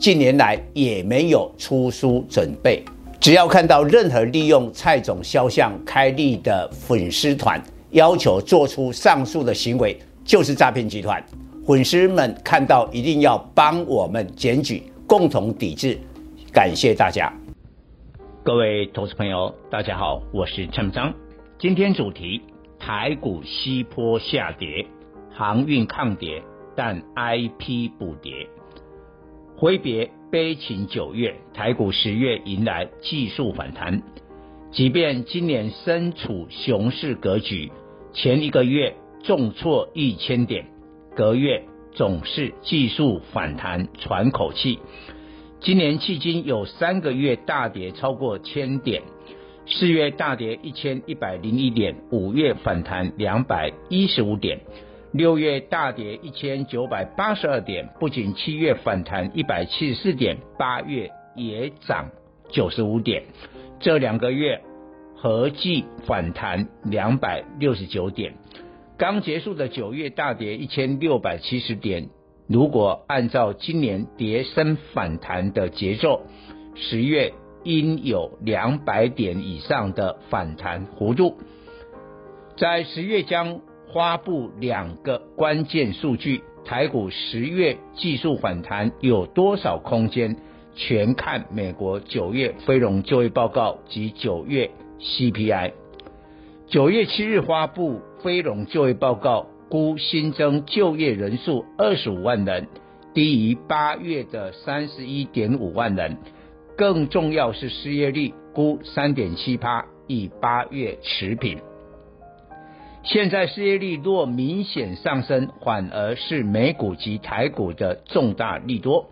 近年来也没有出书准备。只要看到任何利用蔡总肖像开立的粉丝团，要求做出上述的行为，就是诈骗集团。粉丝们看到一定要帮我们检举，共同抵制。感谢大家。各位投资朋友，大家好，我是陈章。今天主题：台股西坡下跌，航运抗跌，但 IP 补跌。挥别悲情九月，台股十月迎来技术反弹。即便今年身处熊市格局，前一个月重挫一千点，隔月总是技术反弹，喘口气。今年迄今有三个月大跌超过千点，四月大跌一千一百零一点，五月反弹两百一十五点，六月大跌一千九百八十二点，不仅七月反弹一百七十四点，八月也涨九十五点，这两个月合计反弹两百六十九点，刚结束的九月大跌一千六百七十点。如果按照今年跌升反弹的节奏，十月应有两百点以上的反弹幅度。在十月将发布两个关键数据，台股十月技术反弹有多少空间，全看美国九月非农就业报告及九月 CPI。九月七日发布非农就业报告。估新增就业人数二十五万人，低于八月的三十一点五万人。更重要是失业率估三点七趴，与八月持平。现在失业率若明显上升，反而是美股及台股的重大利多，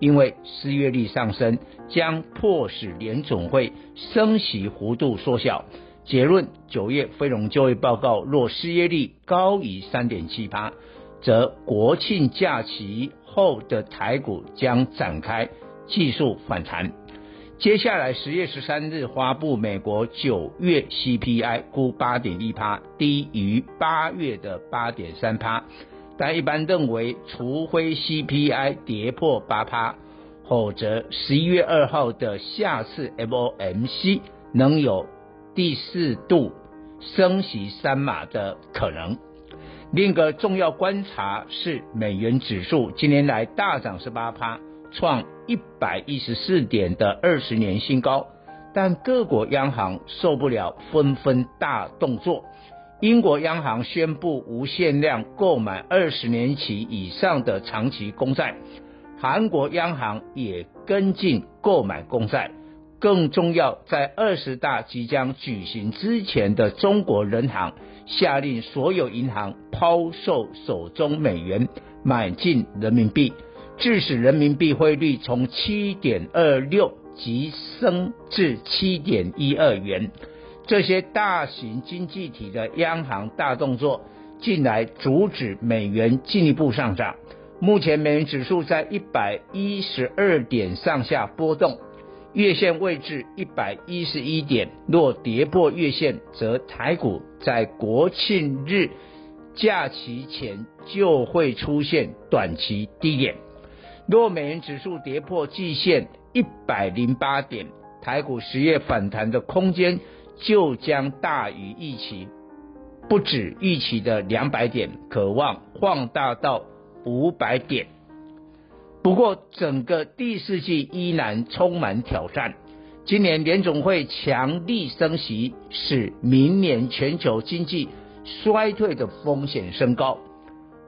因为失业率上升将迫使联总会升息幅度缩小。结论：九月非农就业报告若失业率高于三点七八，则国庆假期后的台股将展开技术反弹。接下来十月十三日发布美国九月 CPI，估八点一趴，低于八月的八点三趴。但一般认为，除非 CPI 跌破八趴，否则十一月二号的下次 FOMC 能有。第四度升息三码的可能。另一个重要观察是美元指数今年来大涨十八趴，创一百一十四点的二十年新高。但各国央行受不了，纷纷大动作。英国央行宣布无限量购买二十年期以上的长期公债，韩国央行也跟进购买公债。更重要，在二十大即将举行之前的中国人行下令所有银行抛售手中美元，买进人民币，致使人民币汇率从七点二六急升至七点一二元。这些大型经济体的央行大动作，近来阻止美元进一步上涨。目前美元指数在一百一十二点上下波动。月线位置一百一十一点，若跌破月线，则台股在国庆日假期前就会出现短期低点。若美元指数跌破季线一百零八点，台股十月反弹的空间就将大于预期，不止预期的两百点，可望放大到五百点。不过，整个第四季依然充满挑战。今年联总会强力升息，使明年全球经济衰退的风险升高。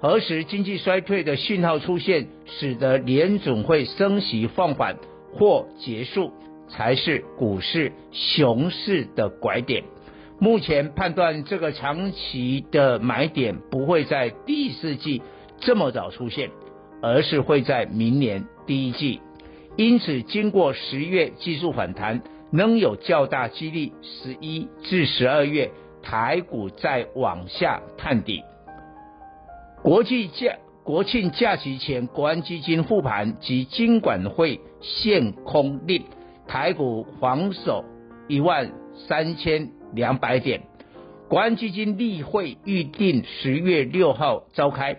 何时经济衰退的讯号出现，使得联总会升息放缓或结束，才是股市熊市的拐点。目前判断这个长期的买点不会在第四季这么早出现。而是会在明年第一季因此经过十月技术反弹，仍有较大几率十一至十二月台股再往下探底。国际假国庆假期前，国安基金复盘及金管会限空令，台股防守一万三千两百点。国安基金例会预定十月六号召开，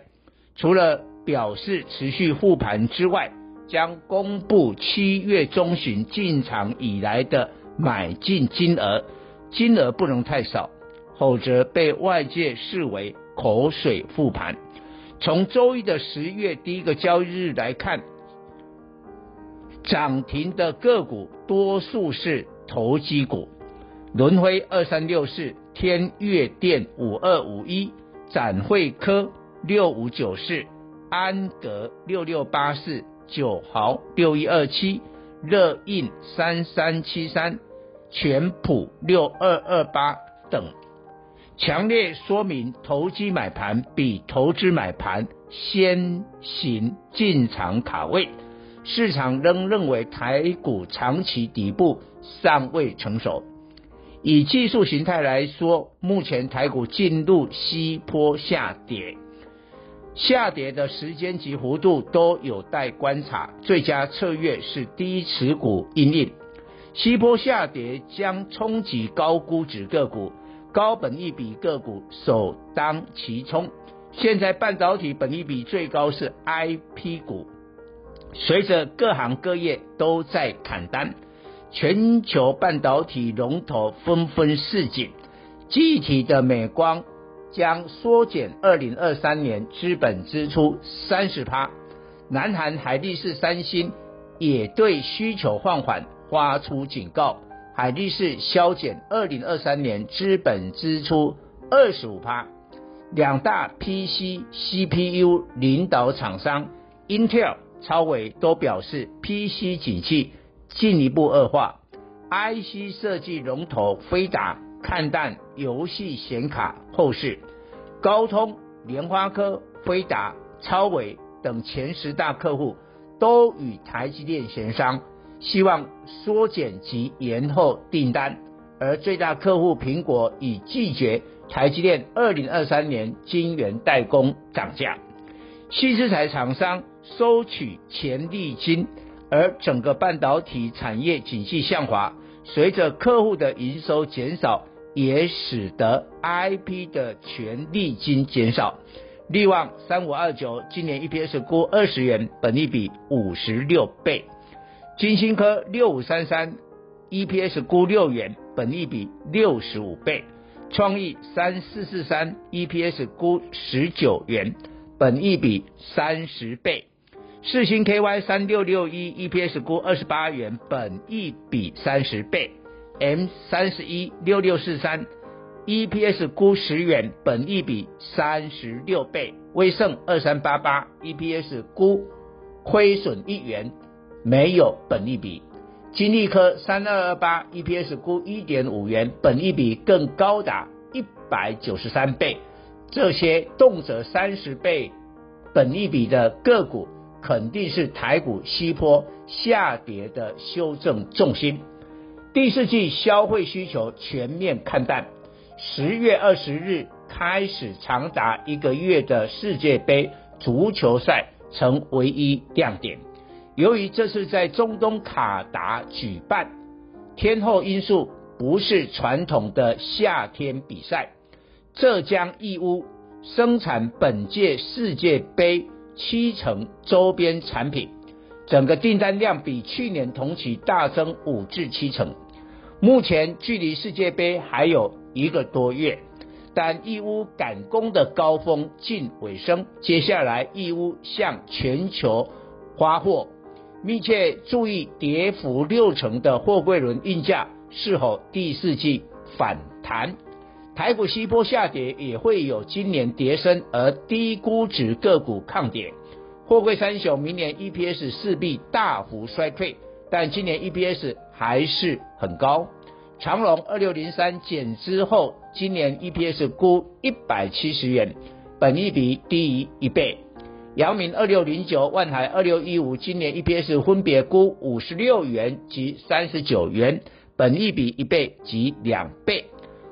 除了表示持续复盘之外，将公布七月中旬进场以来的买进金额，金额不能太少，否则被外界视为口水复盘。从周一的十月第一个交易日来看，涨停的个股多数是投机股，伦辉二三六四、天越电五二五一、展会科六五九四、安格六六八四、九豪六一二七、热印三三七三、全普六二二八等。强烈说明，投机买盘比投资买盘先行进场卡位，市场仍认为台股长期底部尚未成熟。以技术形态来说，目前台股进入西坡下跌，下跌的时间及幅度都有待观察，最佳策略是低持股因应。西坡下跌将冲击高估值个股。高本益比个股首当其冲。现在半导体本益比最高是 IP 股，随着各行各业都在砍单，全球半导体龙头纷纷示警。具体的美光将缩减二零二三年资本支出三十趴，南韩海力士、三星也对需求放缓发出警告。海力士削减二零二三年资本支出二十五趴，两大 PC CPU 领导厂商 Intel、超微都表示 PC 景气进一步恶化。IC 设计龙头飞达看淡游戏显卡后市，高通、联发科、飞达、超微等前十大客户都与台积电协商。希望缩减及延后订单，而最大客户苹果已拒绝台积电二零二三年晶圆代工涨价，矽智财厂商收取权利金，而整个半导体产业景气下滑，随着客户的营收减少，也使得 IP 的权利金减少。力旺三五二九今年 EPS 估二十元，本益比五十六倍。金星科六五三三，EPS 估六元，本益比六十五倍；创意三四四三，EPS 估十九元，本益比三十倍；世星 KY 三六六一，EPS 估二十八元，本益比三十倍；M 三十一六六四三，EPS 估十元，本益比三十六倍；威盛二三八八，EPS 估亏损一元。没有本利比，金利科三二二八 EPS 估一点五元，本利比更高达一百九十三倍。这些动辄三十倍本利比的个股，肯定是台股西坡下跌的修正重心。第四季消费需求全面看淡，十月二十日开始长达一个月的世界杯足球赛成唯一亮点。由于这次在中东卡达举办，天后因素不是传统的夏天比赛，浙江义乌生产本届世界杯七成周边产品，整个订单量比去年同期大增五至七成。目前距离世界杯还有一个多月，但义乌赶工的高峰近尾声，接下来义乌向全球发货。密切注意跌幅六成的货柜轮运价是否第四季反弹，台股西坡下跌也会有今年跌深而低估值个股抗跌，货柜三雄明年 EPS 势必大幅衰退，但今年 EPS 还是很高。长荣二六零三减资后，今年 EPS 估一百七十元，本益比低于一倍。阳明二六零九、万海二六一五，今年 EPS 分别估五十六元及三十九元，本益比一倍及两倍，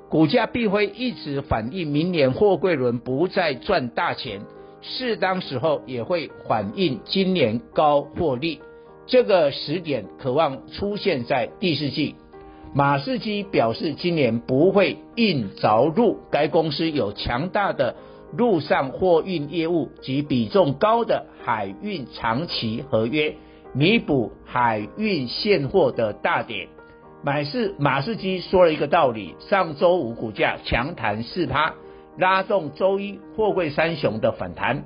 股价必会一直反映明年货柜轮不再赚大钱，适当时候也会反映今年高获利，这个时点可望出现在第四季。马士基表示，今年不会硬着陆，该公司有强大的陆上货运业务及比重高的海运长期合约，弥补海运现货的大跌。马士马士基说了一个道理：上周五股价强弹四趴，拉动周一货柜三雄的反弹。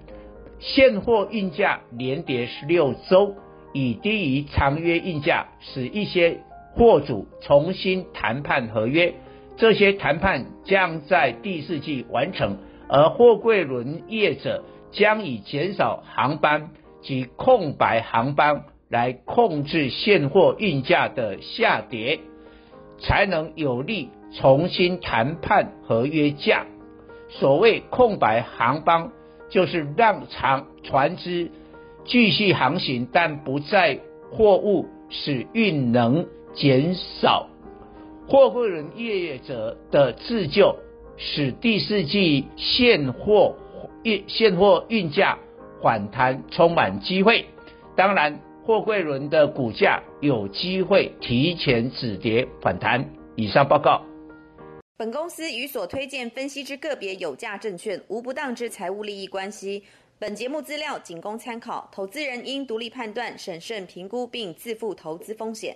现货运价连跌十六周，以低于长约运价，使一些货主重新谈判合约，这些谈判将在第四季完成，而货柜轮业者将以减少航班及空白航班来控制现货运价的下跌，才能有力重新谈判合约价。所谓空白航班，就是让长船只继续航行，但不载货物，使运能。减少货柜轮业者的自救，使第四季现货运现货运价反弹充满机会。当然，货柜轮的股价有机会提前止跌反弹。以上报告。本公司与所推荐分析之个别有价证券无不当之财务利益关系。本节目资料仅供参考，投资人应独立判断、审慎评估并自负投资风险。